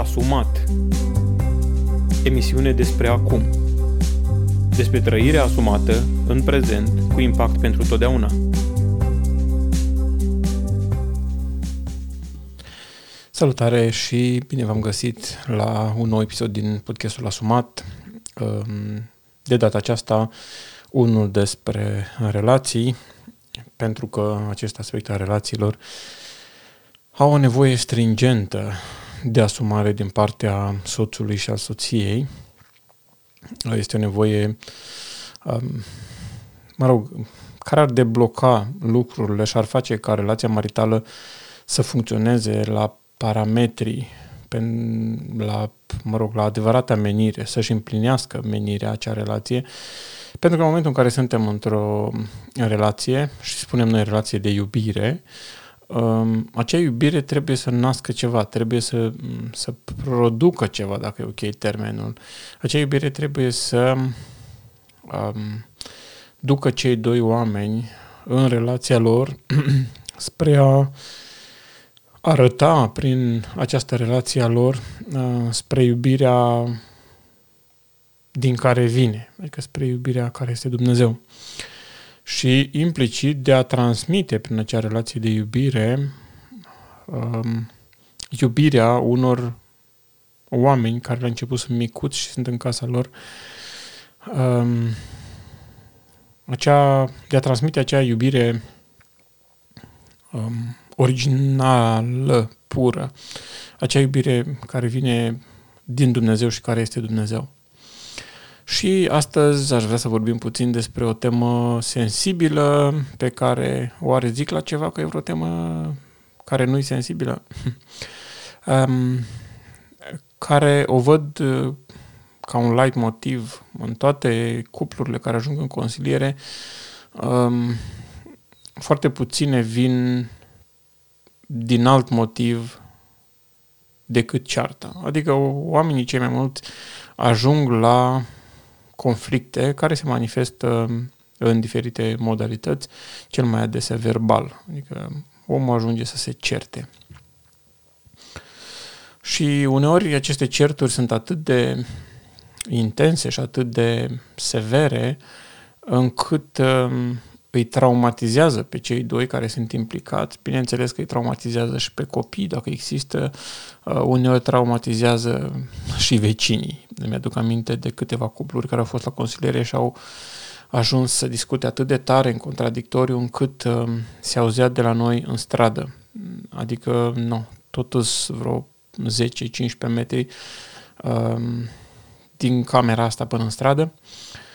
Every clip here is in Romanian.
Asumat. Emisiune despre acum. Despre trăirea asumată în prezent cu impact pentru totdeauna. Salutare și bine v-am găsit la un nou episod din podcastul Asumat. Um, de data aceasta, unul despre relații, pentru că acest aspect al relațiilor au o nevoie stringentă de asumare din partea soțului și al soției. Este o nevoie, um, mă rog, care ar debloca lucrurile și ar face ca relația maritală să funcționeze la parametrii, la, mă rog, la adevărata menire, să-și împlinească menirea acea relație. Pentru că în momentul în care suntem într-o relație, și spunem noi relație de iubire, um, acea iubire trebuie să nască ceva, trebuie să, să producă ceva, dacă e ok termenul. Acea iubire trebuie să um, ducă cei doi oameni în relația lor spre a arăta prin această relație a lor uh, spre iubirea din care vine, adică spre iubirea care este Dumnezeu. Și implicit de a transmite prin acea relație de iubire um, iubirea unor oameni care la început sunt micuți și sunt în casa lor, um, acea, de a transmite acea iubire um, originală, pură, acea iubire care vine din Dumnezeu și care este Dumnezeu. Și astăzi aș vrea să vorbim puțin despre o temă sensibilă pe care oare zic la ceva că e o temă care nu e sensibilă, um, care o văd uh, ca un light motiv în toate cuplurile care ajung în consiliere. Um, foarte puține vin din alt motiv decât cearta. Adică oamenii cei mai mult ajung la conflicte care se manifestă în diferite modalități, cel mai adesea verbal. Adică omul ajunge să se certe. Și uneori aceste certuri sunt atât de intense și atât de severe încât um, îi traumatizează pe cei doi care sunt implicați. Bineînțeles că îi traumatizează și pe copii, dacă există. Uh, uneori traumatizează și vecinii. Îmi aduc aminte de câteva cupluri care au fost la consiliere și au ajuns să discute atât de tare în contradictoriu încât uh, se auzea de la noi în stradă. Adică, nu, totuși vreo 10-15 metri uh, din camera asta până în stradă. Uh,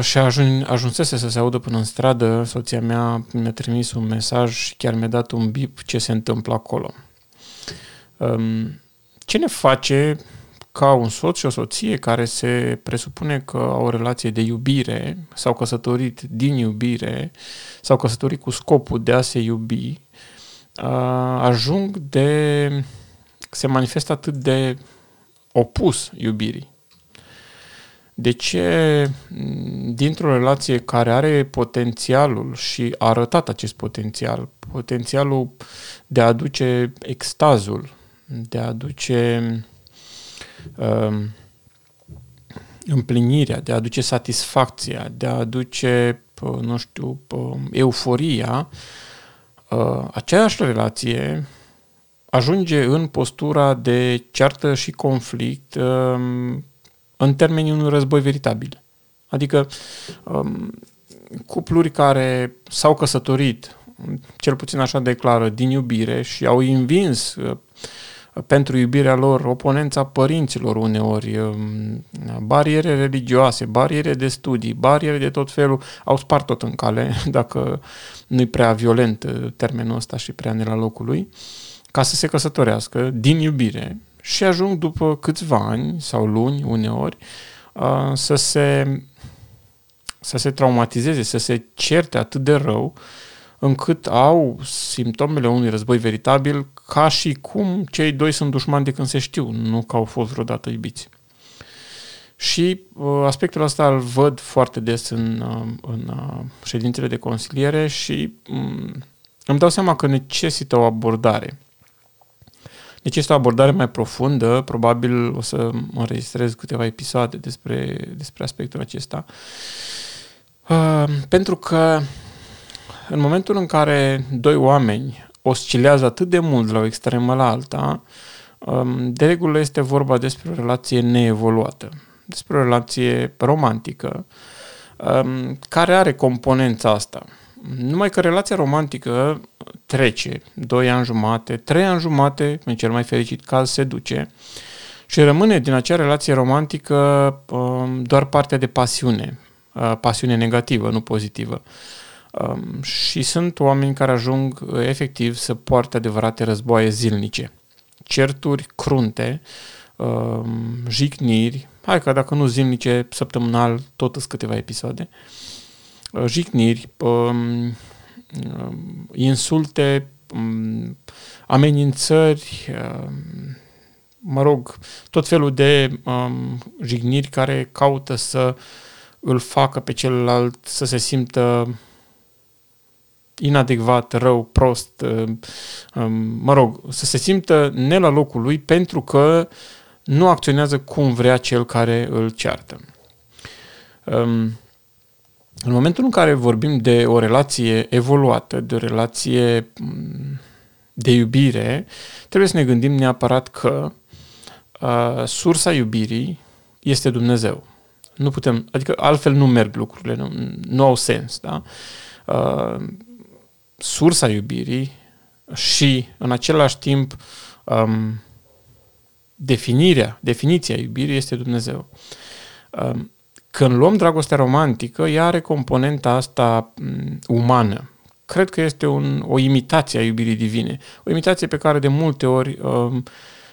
și ajun, ajunsese să se audă până în stradă, soția mea mi-a trimis un mesaj și chiar mi-a dat un bip ce se întâmplă acolo. Um, ce ne face ca un soț și o soție care se presupune că au o relație de iubire sau căsătorit din iubire sau căsătorit cu scopul de a se iubi, uh, ajung de... se manifestă atât de opus iubirii. De ce dintr-o relație care are potențialul și a arătat acest potențial, potențialul de a aduce extazul, de a aduce uh, împlinirea, de a aduce satisfacția, de a aduce, nu știu, euforia, uh, aceeași relație ajunge în postura de ceartă și conflict uh, în termenii unui război veritabil. Adică um, cupluri care s-au căsătorit, cel puțin așa declară, din iubire și au învins uh, pentru iubirea lor oponența părinților uneori, um, bariere religioase, bariere de studii, bariere de tot felul, au spart tot în cale, dacă nu-i prea violent uh, termenul ăsta și prea ne la locului, ca să se căsătorească din iubire și ajung după câțiva ani sau luni uneori să se, să se traumatizeze, să se certe atât de rău încât au simptomele unui război veritabil ca și cum cei doi sunt dușmani de când se știu, nu că au fost vreodată iubiți. Și uh, aspectul ăsta îl văd foarte des în, uh, în uh, ședințele de consiliere și um, îmi dau seama că necesită o abordare Deci este o abordare mai profundă, probabil o să înregistrez câteva episoade despre, despre aspectul acesta. Uh, pentru că în momentul în care doi oameni oscilează atât de mult de la o extremă la alta, um, de regulă este vorba despre o relație neevoluată, despre o relație romantică, um, care are componența asta. Numai că relația romantică trece, 2 ani jumate, 3 ani jumate, în cel mai fericit caz, se duce și rămâne din acea relație romantică um, doar partea de pasiune, uh, pasiune negativă, nu pozitivă. Um, și sunt oameni care ajung uh, efectiv să poarte adevărate războaie zilnice. Certuri crunte, um, jicniri, hai că dacă nu zilnice, săptămânal, tot sunt câteva episoade, uh, jicniri, um, insulte, amenințări, mă rog, tot felul de jigniri care caută să îl facă pe celălalt să se simtă inadecvat, rău, prost, uh, um, mă rog, să se simtă ne la locul lui pentru că nu acționează cum vrea cel care îl ceartă. Um, în momentul în care vorbim de o relație evoluată, de o relație mm, de iubire, trebuie să ne gândim neapărat că uh, sursa iubirii este Dumnezeu. Nu putem, adică altfel nu merg lucrurile, nu, nu au sens, da? Uh, sursa iubirii și, în același timp, um, definirea, definiția iubirii este Dumnezeu. Um, când luăm dragostea romantică, ea are componenta asta um, umană. Cred că este un, o imitație a iubirii divine. O imitație pe care de multe ori um,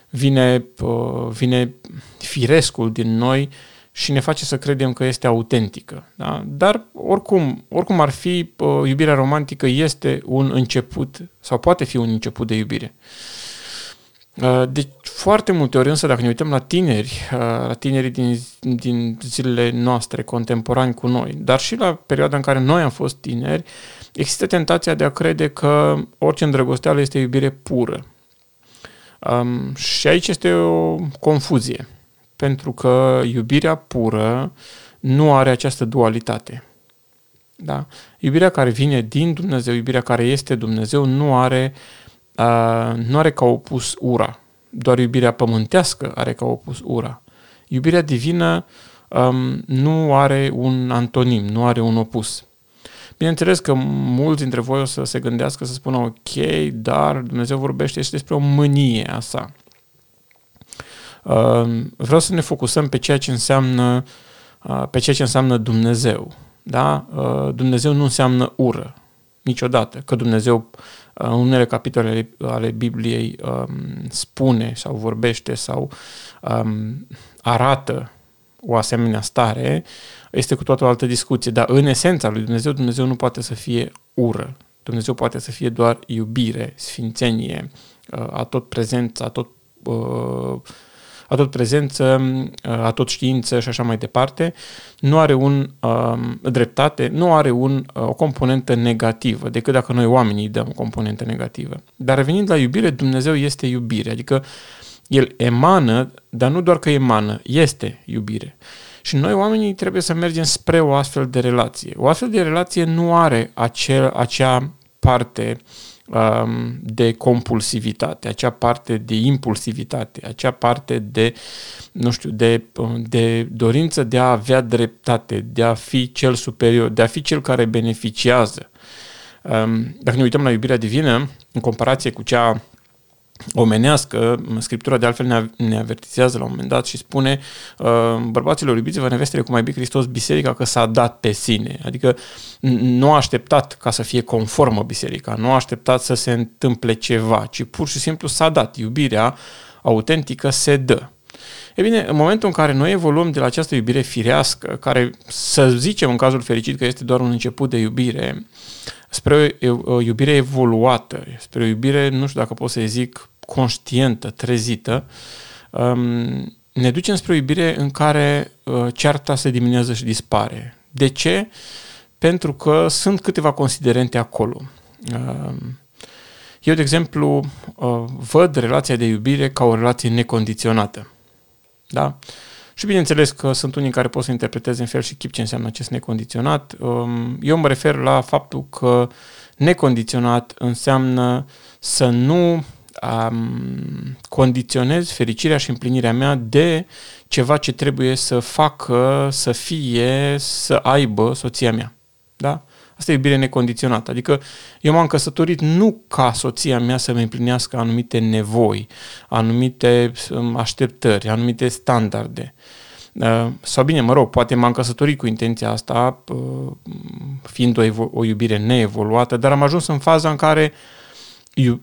vine, uh, vine firescul din noi și ne face să credem că este autentică. Da? Dar oricum, oricum ar fi, iubirea romantică este un început sau poate fi un început de iubire. Deci foarte multe ori însă dacă ne uităm la tineri, la tinerii din, din zilele noastre contemporani cu noi, dar și la perioada în care noi am fost tineri, există tentația de a crede că orice îndrăgosteală este iubire pură. Um, și aici este o confuzie pentru că iubirea pură nu are această dualitate. Da? Iubirea care vine din Dumnezeu, iubirea care este Dumnezeu, nu are, uh, nu are ca opus ura. Doar iubirea pământească are ca opus ura. Iubirea divină um, nu are un antonim, nu are un opus. Bineînțeles că mulți dintre voi o să se gândească să spună ok, dar Dumnezeu vorbește și despre o mânie a sa. Ehm, vreau să ne focusăm pe ceea ce înseamnă, pe ceea ce înseamnă Dumnezeu. Da? Dumnezeu nu înseamnă ură, niciodată. Că Dumnezeu în unele capitole ale Bibliei ehm, spune sau vorbește sau ehm, arată o asemenea stare, este cu toată o altă discuție. Dar în esența lui Dumnezeu, Dumnezeu nu poate să fie ură. Dumnezeu poate să fie doar iubire, sfințenie, a tot prezența, a tot a tot prezență, a tot știință și așa mai departe, nu are un um, dreptate, nu are un, o componentă negativă, decât dacă noi oamenii îi dăm o componentă negativă. Dar revenind la iubire, Dumnezeu este iubire, adică El emană, dar nu doar că emană, este iubire. Și noi oamenii trebuie să mergem spre o astfel de relație. O astfel de relație nu are acel, acea parte uh, Um, de compulsivitate, acea parte de impulsivitate, acea parte de, nu știu, de, de dorință de a avea dreptate, de a fi cel superior, de a fi cel care beneficiază. Um, dacă ne uităm la iubirea divină, în comparație cu cea omenească, Scriptura de altfel ne, ne avertizează la un moment dat și spune uh, bărbaților iubiți-vă nevestele cum mai bine Hristos biserica că s-a dat pe sine. Adică nu a așteptat ca să fie conformă biserica, nu a așteptat să se întâmple ceva, ci pur și simplu s-a dat. Iubirea autentică se dă. E bine, în momentul în care noi evoluăm de la această iubire firească, care să zicem în cazul fericit că este doar un început de iubire, spre o iubire evoluată, spre o iubire, nu știu dacă pot să zic, conștientă, trezită, um, ne ducem spre o iubire în care uh, cearta se diminuează și dispare. De ce? Pentru că sunt câteva considerente acolo. Um, Eu, de exemplu, văd relația de iubire ca o relație necondiționată. Da? Și bineînțeles că sunt unii care pot să interpreteze în fel și chip ce înseamnă acest necondiționat. Um, eu mă refer la faptul că necondiționat înseamnă să nu um, condiționez fericirea și împlinirea mea de ceva ce trebuie să facă, să fie, să aibă soția mea. Da? Asta e iubire necondiționată. Adică eu m-am căsătorit nu ca soția mea să-mi împlinească anumite nevoi, anumite um, așteptări, anumite standarde. Uh, sau bine, mă rog, poate m-am căsătorit cu intenția asta, uh, fiind o, o iubire neevoluată, dar am ajuns în faza în care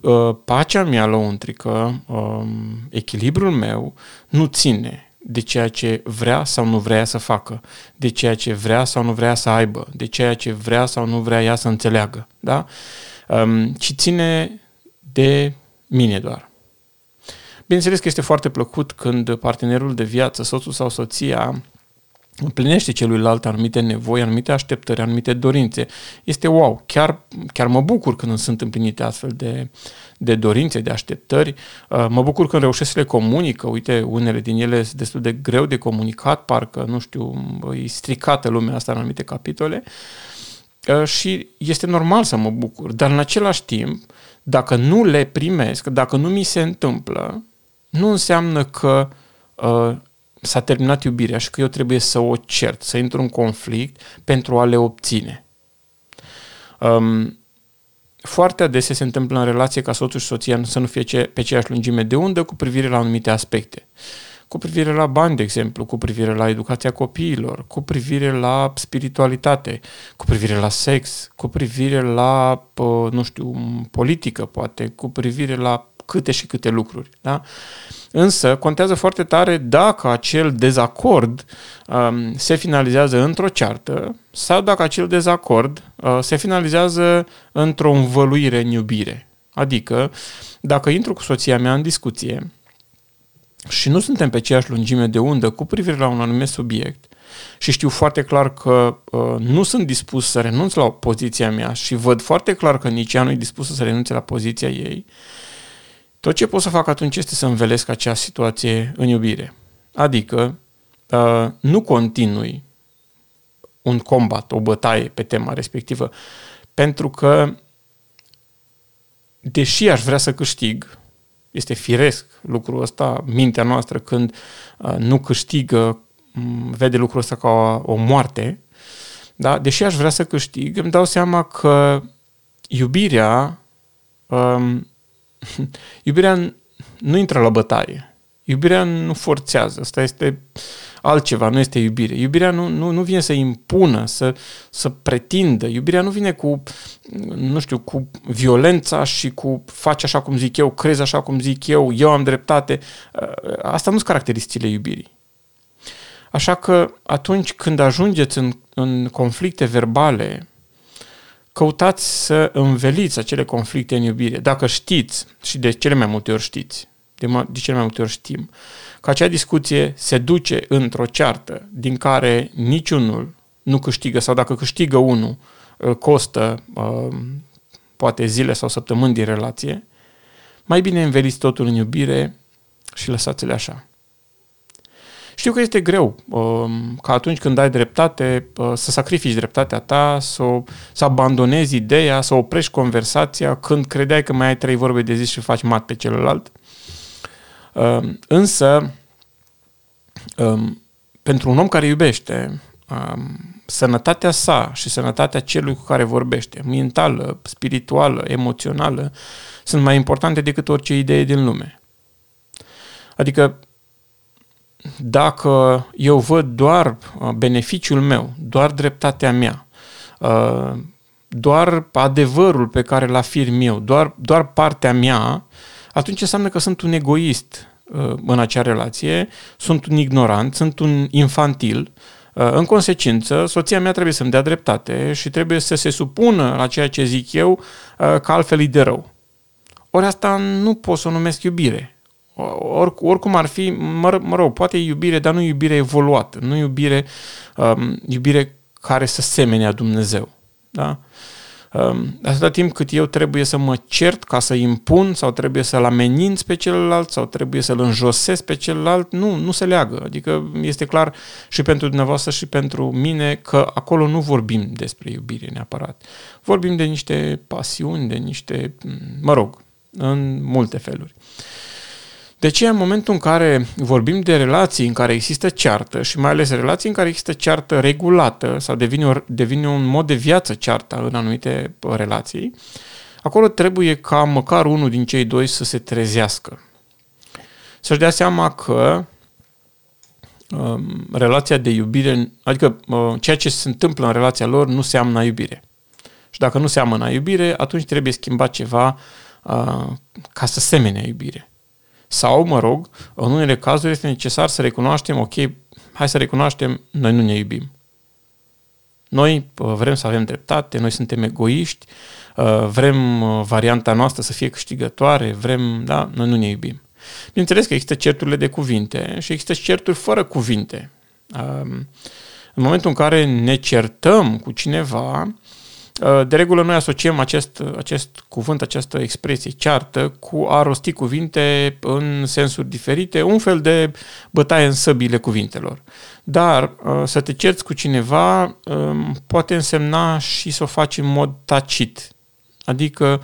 uh, pacea mea lăuntrică, um, echilibrul meu, nu ține de ceea ce vrea sau nu vrea să facă, de ceea ce vrea sau nu vrea să aibă, de ceea ce vrea sau nu vrea ea să înțeleagă, da? Um, ci ține de mine doar. Bineînțeles că este foarte plăcut când partenerul de viață, soțul sau soția, împlinește celuilalt anumite nevoi, anumite așteptări, anumite dorințe. Este wow, chiar, chiar mă bucur când sunt împlinite astfel de, de dorințe, de așteptări. Uh, mă bucur când reușesc să le comunică. Uite, unele din ele sunt destul de greu de comunicat, parcă, nu știu, e stricată lumea asta în anumite capitole. Uh, și este normal să mă bucur, dar în același timp, dacă nu le primesc, dacă nu mi se întâmplă, nu înseamnă că uh, s-a terminat iubirea și că eu trebuie să o cert, să intru în conflict pentru a le obține. Um, foarte adesea se întâmplă în relație ca soțul și soția să nu fie pe aceeași lungime de undă cu privire la anumite aspecte. Cu privire la bani, de exemplu, cu privire la educația copiilor, cu privire la spiritualitate, cu privire la sex, cu privire la, nu știu, politică, poate, cu privire la câte și câte lucruri. Da? Însă contează foarte tare dacă acel dezacord um, se finalizează într-o ceartă sau dacă acel dezacord uh, se finalizează într-o învăluire în iubire. Adică, dacă intru cu soția mea în discuție și nu suntem pe aceeași lungime de undă cu privire la un anumit subiect și știu foarte clar că uh, nu sunt dispus să renunț la poziția mea și văd foarte clar că nici ea nu e dispusă să renunțe la poziția ei, uh, tot ce pot să fac atunci este să învelesc acea situație în iubire. Adică uh, nu continui un combat, o bătaie pe tema respectivă, pentru că deși aș vrea să câștig, este firesc lucrul ăsta, mintea noastră când uh, nu câștigă, vede lucrul ăsta ca o, o moarte, da? deși aș vrea să câștig, îmi dau seama că iubirea um, Iubirea nu intră la bătaie. Iubirea nu forțează. Asta este altceva, nu este iubire. Iubirea nu, nu, nu vine să impună, să, să pretindă. Iubirea nu vine cu, nu știu, cu violența și cu faci așa cum zic eu, crezi așa cum zic eu, eu am dreptate. Asta nu sunt caracteristicile iubirii. Așa că atunci când ajungeți în, în conflicte verbale, căutați să înveliți acele conflicte în iubire. Dacă știți, și de cele mai multe ori știți, de, de cele mai multe ori știm, că acea discuție se duce într-o ceartă din care niciunul nu câștigă sau dacă câștigă unul, costă uh, poate zile sau săptămâni din relație, mai bine înveliți totul în iubire și lăsați-le așa. Știu că este greu um, ca atunci când ai dreptate uh, să sacrifici dreptatea ta, să, să abandonezi ideea, să oprești conversația când credeai că mai ai trei vorbe de zis și faci mat pe celălalt. Um, însă, um, pentru un om care iubește, sănătatea sa și sănătatea celui cu care vorbește, mentală, spirituală, emoțională, sunt mai importante decât orice idee din lume. Adică dacă eu văd doar uh, beneficiul meu, doar dreptatea mea, uh, doar adevărul pe care îl afirm eu, doar, doar partea mea, atunci înseamnă că sunt un egoist uh, în acea relație, sunt un ignorant, sunt un infantil. În consecință, soția mea trebuie să-mi dea dreptate și trebuie să se supună la ceea ce zic eu, că altfel e de rău. Ori asta nu pot să o numesc iubire. Or, oricum ar fi, mă, mă rog, poate iubire, dar nu iubire evoluată, nu iubire, um, iubire care să semene a Dumnezeu. Da? Um, atâta timp cât eu trebuie să mă cert ca să impun sau trebuie să-l ameninț pe celălalt sau trebuie să-l înjosesc pe celălalt, nu, nu se leagă. Adică este clar și pentru dumneavoastră și pentru mine că acolo nu vorbim despre iubire neapărat. Vorbim de niște pasiuni, de niște, mă rog, în multe feluri. De ce în momentul în care vorbim de relații în care există ceartă și mai ales relații în care există ceartă regulată sau devine, devine un mod de viață cearta în anumite relații, acolo trebuie ca măcar unul din cei doi să se trezească. Să-și dea seama că um, relația de iubire, adică uh, ceea ce se întâmplă în relația lor nu seamănă iubire. Și dacă nu seamănă iubire, atunci trebuie schimbat ceva uh, ca să semene iubire. Sau, mă rog, în unele cazuri este necesar să recunoaștem, ok, hai să recunoaștem, noi nu ne iubim. Noi uh, vrem să avem dreptate, noi suntem egoiști, uh, vrem uh, varianta noastră să fie câștigătoare, vrem, da, noi nu ne iubim. Bineînțeles că există certurile de cuvinte și există certuri fără cuvinte. Um, în momentul în care ne certăm cu cineva, Uh, de regulă noi asociem acest, acest cuvânt, această expresie, ceartă, cu a rosti cuvinte în sensuri diferite, un fel de bătaie în săbile cuvintelor. Dar uh, să te cerți cu cineva um, poate însemna și să o faci în mod tacit. Adică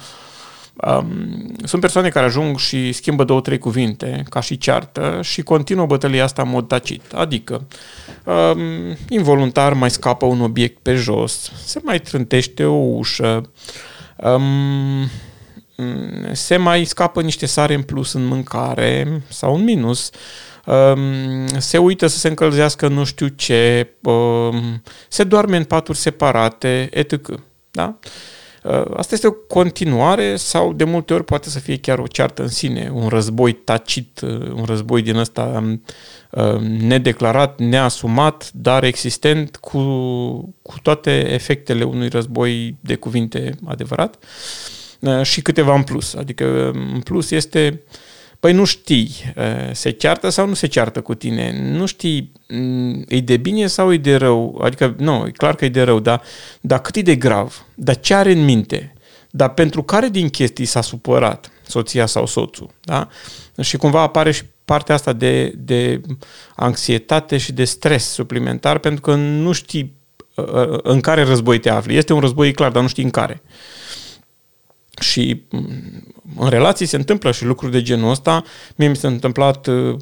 Um, sunt persoane care ajung și schimbă două, trei cuvinte, ca și ceartă, și continuă bătălia asta în mod tacit. Adică, um, involuntar mai scapă un obiect pe jos, se mai trântește o ușă, um, se mai scapă niște sare în plus în mâncare sau în minus, um, se uită să se încălzească nu știu ce, um, se doarme în paturi separate, etc. Da? Uh, asta este o continuare sau de multe ori poate să fie chiar o ceartă în sine, un război tacit, uh, un război din ăsta um, uh, nedeclarat, neasumat, dar existent cu, cu toate efectele unui război de cuvinte adevărat și câteva în plus. Adică în plus este uh, Păi nu știi, se ceartă sau nu se ceartă cu tine, nu știi, e de bine sau e de rău, adică nu, e clar că e de rău, dar, dar cât e de grav, dar ce are în minte, dar pentru care din chestii s-a supărat soția sau soțul, da? Și cumva apare și partea asta de, de anxietate și de stres suplimentar pentru că nu știi în care război te afli. Este un război clar, dar nu știi în care. Și în relații se întâmplă și lucruri de genul ăsta. Mie mi s-a întâmplat, uh,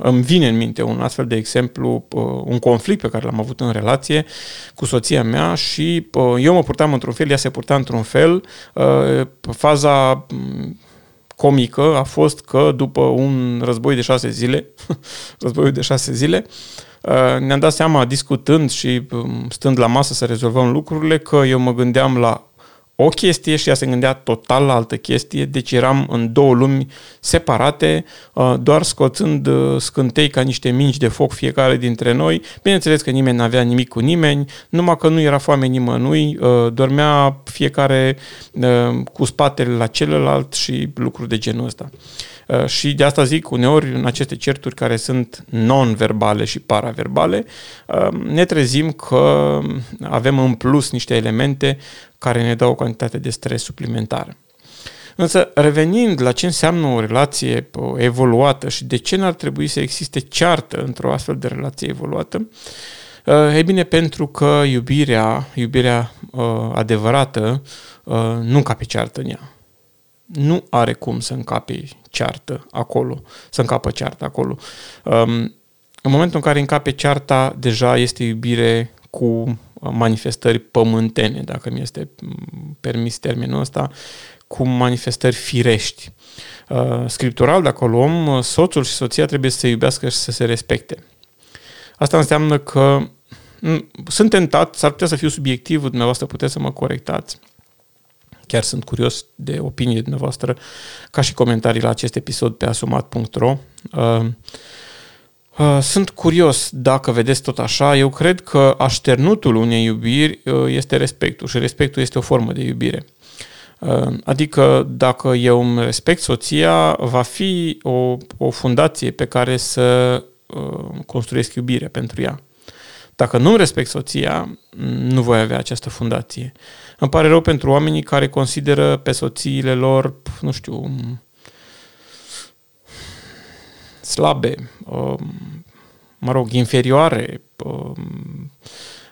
îmi vine în minte un astfel de exemplu, uh, un conflict pe care l-am avut în relație cu soția mea și uh, eu mă purtam într-un fel, ea se purta într-un fel. Faza mm, comică a fost că după un război de șase zile, războiul de șase zile, ne-am dat seama discutând și um, stând la masă să rezolvăm lucrurile că eu mă gândeam la o chestie și ea se gândea total la altă chestie, deci eram în două lumi separate, uh, doar scoțând uh, scântei ca niște mingi de foc fiecare dintre noi. Bineînțeles că nimeni n-avea nimic cu nimeni, numai că nu era foame nimănui, uh, dormea fiecare cu spatele la celălalt și lucruri de genul ăsta. Uh, și de asta zic, uneori în aceste certuri care sunt non-verbale și paraverbale, uh, ne trezim că avem în plus niște elemente care ne dau o cantitate de stres suplimentară. Însă, revenind la ce înseamnă o relație evoluată și de ce n-ar trebui să existe ceartă într-o astfel de relație evoluată, uh, e bine, pentru că iubirea, iubirea adevărată, nu ca pe ceartă în ea nu are cum să încape ceartă acolo, să încapă ceartă acolo. Um, în momentul în care încape cearta, deja este iubire cu manifestări pământene, dacă mi este permis termenul ăsta, cu manifestări firești. Uh, scriptural, dacă o luăm, soțul și soția trebuie să se iubească și să se respecte. Asta înseamnă că sunt tentat, s-ar putea să fiu subiectiv, dumneavoastră puteți să mă corectați, Chiar sunt curios de opinie dumneavoastră, ca și comentarii la acest episod pe asumat.ro. Uh, uh, sunt curios dacă vedeți tot așa. Eu cred că așternutul unei iubiri uh, este respectul și respectul este o formă de iubire. Adică dacă eu îmi respect soția, va fi o, o fundație pe care să construiesc iubire pentru ea. Dacă nu respect soția, nu voi avea această fundație. Îmi pare rău pentru oamenii care consideră pe soțiile lor, nu știu, slabe, um, mă rog, inferioare, um,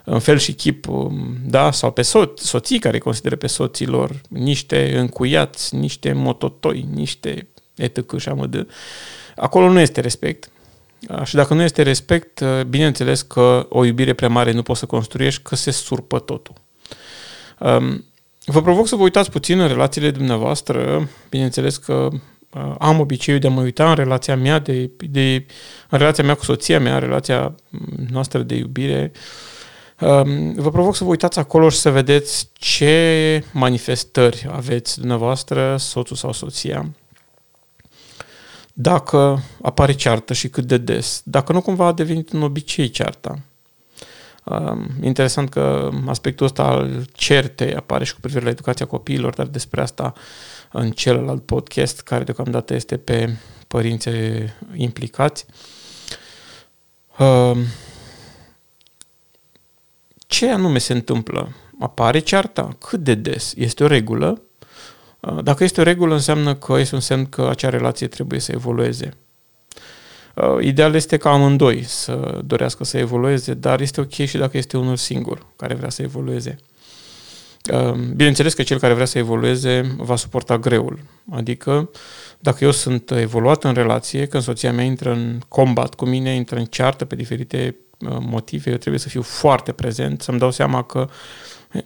în fel și chip, um, da, sau pe so- soții care consideră pe soților niște încuiați, niște mototoi, niște etc. și amădă. Acolo nu este respect. Și dacă nu este respect, uh, bineînțeles că o iubire prea mare nu poți să construiești, că se surpă totul. Vă provoc să vă uitați puțin în relațiile dumneavoastră. Bineînțeles că uh, am obiceiul de a mă uita în relația mea, de, de, în relația mea cu soția mea, relația noastră de iubire. Vă provoc să vă uitați acolo și să vedeți ce manifestări aveți dumneavoastră, soțul sau soția dacă apare ceartă și cât de des, dacă nu cumva a devenit un obicei cearta. Interesant că aspectul ăsta al certei apare și cu privire la educația copiilor, dar despre asta în celălalt podcast, care deocamdată este pe părinții implicați. Ce anume se întâmplă? Apare cearta? Cât de des? Este o regulă? Uh, dacă este o regulă, înseamnă că este un semn că acea relație trebuie să evolueze. Uh, ideal este ca amândoi să dorească să evolueze, dar este ok și dacă este unul singur care vrea să evolueze. Uh, bineînțeles că cel care vrea să evolueze va suporta greul. Adică, dacă eu sunt evoluat în relație, când soția mea intră în combat cu mine, intră în ceartă pe diferite motive, eu trebuie să fiu foarte prezent, să-mi dau seama că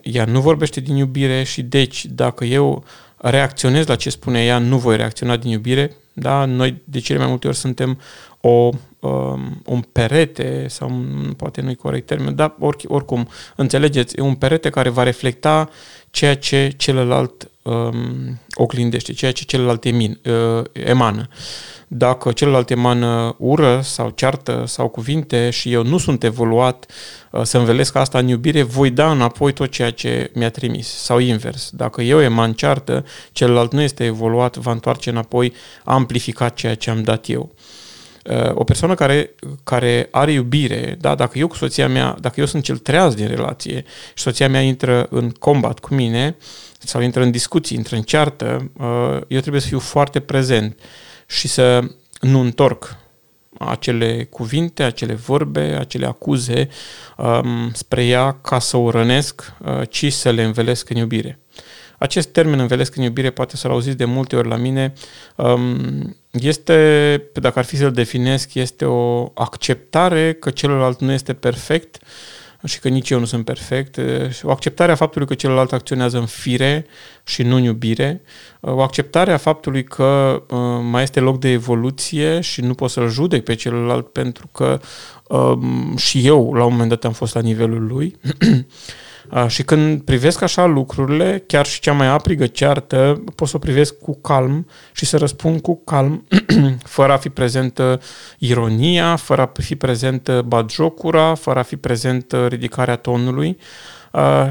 ea nu vorbește din iubire și deci dacă eu reacționez la ce spune ea, nu voi reacționa din iubire. Da? Noi de cele mai multe ori suntem o, um, un perete, sau poate nu-i corect termen, dar oric, oricum, înțelegeți, e un perete care va reflecta ceea ce celălalt um, oglindește, ceea ce celălalt emin, uh, emană. Dacă celălalt emană ură sau ceartă sau cuvinte și eu nu sunt evoluat uh, să învelesc asta în iubire, voi da înapoi tot ceea ce mi-a trimis. Sau invers. Dacă eu eman ceartă, celălalt nu este evoluat, va întoarce înapoi, a amplificat ceea ce am dat eu uh, o persoană care, care are iubire, da, dacă eu cu soția mea, dacă eu sunt cel treaz din relație și soția mea intră în combat cu mine sau intră în discuții, intră în ceartă, uh, eu trebuie să fiu foarte prezent și să nu întorc acele cuvinte, acele vorbe, acele acuze um, spre ea ca să o rănesc, uh, ci să le învelesc în iubire. Acest termen învelesc în iubire poate să-l auziți de multe ori la mine. Um, este, dacă ar fi să-l definesc, este o acceptare că celălalt nu este perfect și că nici eu nu sunt perfect, o acceptare a faptului că celălalt acționează în fire și nu în iubire, o acceptare a faptului că uh, mai este loc de evoluție și nu pot să-l judec pe celălalt pentru că um, și eu la un moment dat am fost la nivelul lui Și când privesc așa lucrurile, chiar și cea mai aprigă ceartă, pot să o privesc cu calm și să răspund cu calm, fără a fi prezentă ironia, fără a fi prezentă batjocura, fără a fi prezentă ridicarea tonului.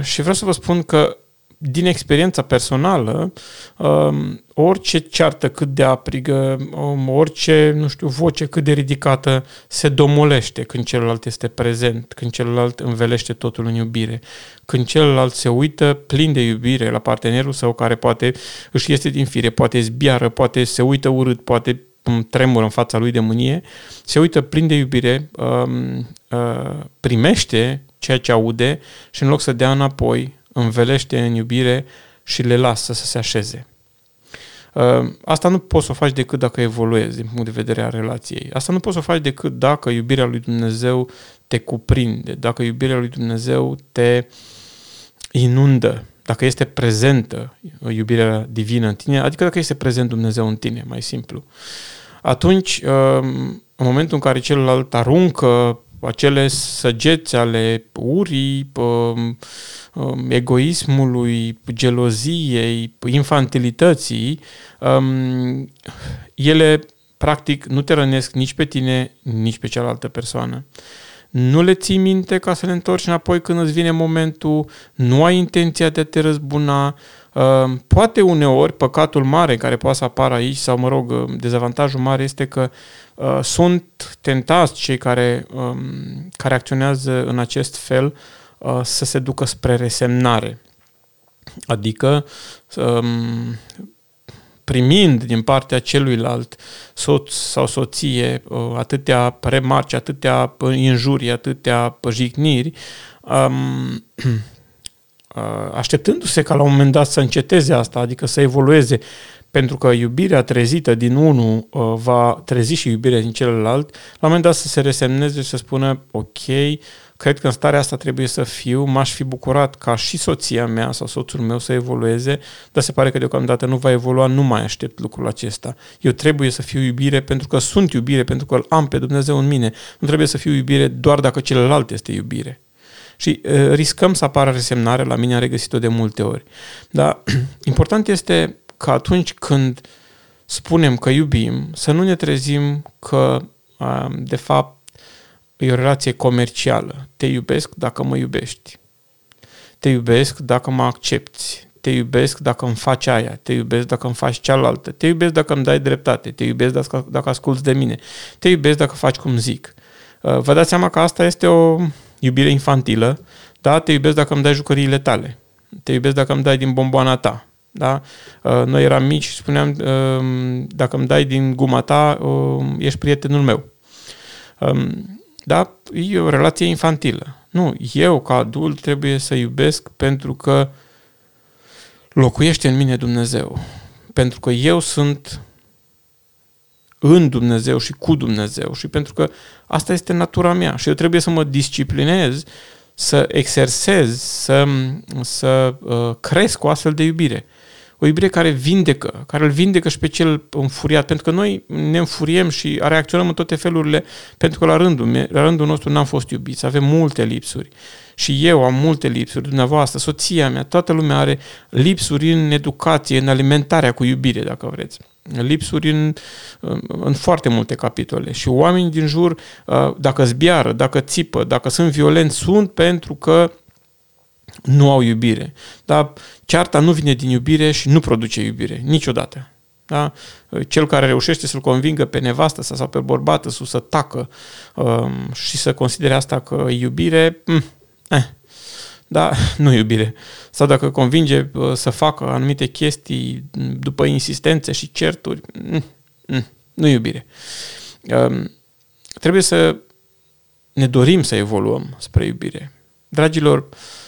Și vreau să vă spun că din experiența personală, um, orice ceartă cât de aprigă, um, orice, nu știu, voce cât de ridicată se domolește când celălalt este prezent, când celălalt învelește totul în iubire, când celălalt se uită plin de iubire la partenerul său care poate își este din fire, poate zbiară, poate se uită urât, poate tremură în fața lui de mânie, se uită plin de iubire, um, uh, primește ceea ce aude și în loc să dea înapoi, învelește în iubire și le lasă să se așeze. Uh, asta nu poți să o faci decât dacă evoluezi din punct de vedere a relației. Asta nu poți să o faci decât dacă iubirea lui Dumnezeu te cuprinde, dacă iubirea lui Dumnezeu te inundă, dacă este prezentă iubirea divină în tine, adică dacă este prezent Dumnezeu în tine, mai simplu. Atunci, uh, în momentul în care celălalt aruncă acele săgeți ale urii, um, um, egoismului, geloziei, infantilității, um, ele practic nu te rănesc nici pe tine, nici pe cealaltă persoană. Nu le ții minte ca să le întorci înapoi când îți vine momentul, nu ai intenția de a te răzbuna, Ehm, poate uneori păcatul mare care poate să apară aici, sau mă rog, ehm, dezavantajul mare este că uh, sunt tentați cei care, um, care acționează în acest fel uh, să se ducă spre resemnare. Adică um, primind din partea celuilalt soț sau soție uh, atâtea remarci, atâtea injurii, atâtea jigniri, um, așteptându-se ca la un moment dat să înceteze asta, adică să evolueze, pentru că iubirea trezită din unul va trezi și iubirea din celălalt, la un moment dat să se resemneze și să spună, ok, cred că în starea asta trebuie să fiu, m-aș fi bucurat ca și soția mea sau soțul meu să evolueze, dar se pare că deocamdată nu va evolua, nu mai aștept lucrul acesta. Eu trebuie să fiu iubire pentru că sunt iubire, pentru că îl am pe Dumnezeu în mine. Nu trebuie să fiu iubire doar dacă celălalt este iubire. Și uh, riscăm să apară resemnare, la mine am regăsit-o de multe ori. Dar important este că atunci când spunem că iubim, să nu ne trezim că, uh, de fapt, E o relație comercială. Te iubesc dacă mă iubești. Te iubesc dacă mă accepti. Te iubesc dacă îmi faci aia. Te iubesc dacă îmi faci cealaltă. Te iubesc dacă îmi dai dreptate. Te iubesc dacă, dacă asculți de mine. Te iubesc dacă faci cum zic. Uh, vă dați seama că asta este o iubire infantilă. Da? Te iubesc dacă îmi dai jucăriile tale. Te iubesc dacă îmi dai din bomboana ta. Da? Uh, noi eram mici și spuneam, uh, dacă îmi dai din guma ta, ești prietenul meu. Um, da? E o relație infantilă. Nu, eu ca adult trebuie să iubesc pentru că locuiește în mine Dumnezeu. Pentru că eu sunt în Dumnezeu și cu Dumnezeu și pentru că asta este natura mea și eu trebuie să mă disciplinez, să exersez, să, să uh, cresc cu astfel de iubire o iubire care vindecă, care îl vindecă și pe cel înfuriat, pentru că noi ne înfuriem și reacționăm în toate felurile, pentru că la rândul, la rândul nostru n-am fost iubiți, avem multe lipsuri. Și eu am multe lipsuri, dumneavoastră, soția mea, toată lumea are lipsuri în educație, în alimentarea cu iubire, dacă vreți. Lipsuri în, în foarte multe capitole. Și oamenii din jur, uh, dacă zbiară, dacă țipă, dacă sunt violenți, sunt pentru că nu au iubire. Dar cearta nu vine din iubire și nu produce iubire, niciodată. Da? Cel care reușește să-l convingă pe nevastă sau pe bărbată să tacă um, și să considere asta că iubire, mm, eh, da, nu iubire. Sau dacă convinge uh, să facă anumite chestii după insistențe și certuri, mm, mm, nu iubire. Um, trebuie să ne dorim să evoluăm spre iubire. Dragilor, uh, Ă,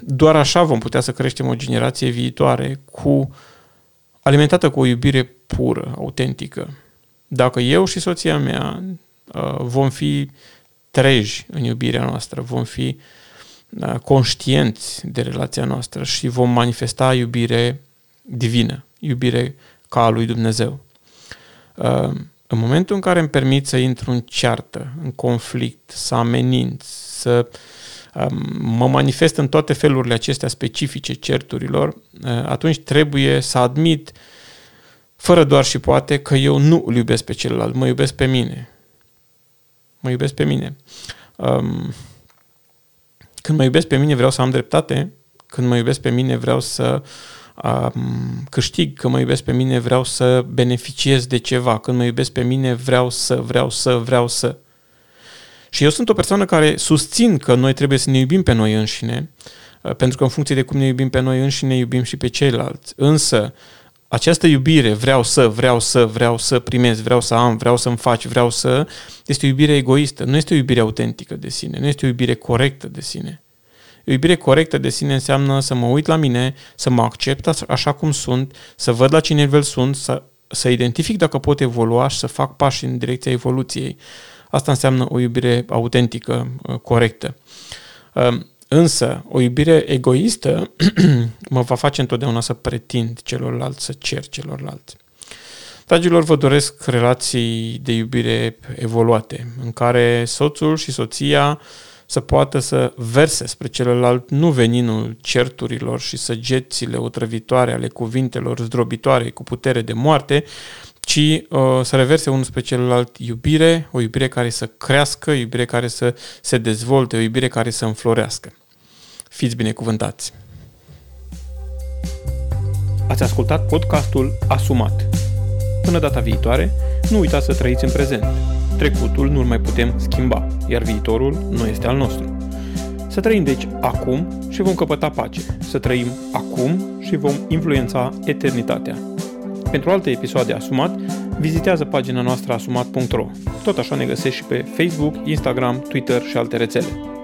doar așa vom putea să creștem o generație viitoare cu alimentată cu o iubire pură, autentică. Dacă eu și soția mea ă, vom fi treji în iubirea noastră, vom fi ă, conștienți de relația noastră și vom manifesta iubire divină, iubire ca a lui Dumnezeu. În momentul în care îmi permit să intru în ceartă, în conflict, să ameninț, să uh, mă manifest în toate felurile acestea specifice certurilor, uh, atunci trebuie să admit, fără doar și poate, că eu nu îl iubesc pe celălalt, mă iubesc pe mine. Mă iubesc pe mine. Când mă iubesc pe mine vreau să am dreptate, când mă iubesc pe mine vreau să câștig, când mă iubesc pe mine vreau să beneficiez de ceva, când mă iubesc pe mine vreau să, vreau să, vreau să. Și eu sunt o persoană care susțin că noi trebuie să ne iubim pe noi înșine, uh, pentru că în funcție de cum ne iubim pe noi înșine, iubim și pe ceilalți. Însă, această iubire, vreau să, vreau să, vreau să primez, vreau să am, vreau să-mi faci, vreau să, este o iubire egoistă, nu este o iubire autentică de sine, nu este o iubire corectă de sine. O iubire corectă de sine înseamnă să mă uit la mine, să mă accept așa cum sunt, să văd la ce nivel sunt, să, să identific dacă pot evolua și să fac pași în direcția evoluției. Asta înseamnă o iubire autentică, uh, corectă. Um, însă, o iubire egoistă mă va face întotdeauna să pretind celorlalți, să cer celorlalți. Dragilor, vă doresc relații de iubire evoluate, în care soțul și soția să poată să verse spre celălalt nu veninul certurilor și săgețile otrăvitoare ale cuvintelor zdrobitoare cu putere de moarte, ci uh, să reverse unul spre celălalt iubire, o iubire care să crească, o iubire care să se dezvolte, o iubire care să înflorească. Fiți binecuvântați! Ați ascultat podcastul Asumat. Până data viitoare, nu uitați să trăiți în prezent. Trecutul nu-l mai putem schimba, iar viitorul nu este al nostru Să trăim deci acum și vom căpăta pace. Să trăim acum și vom influența eternitatea. Pentru alte episoade Asumat, vizitează pagina noastră asumat.ro. Tot așa ne găsești și pe Facebook, Instagram, Twitter și alte rețele.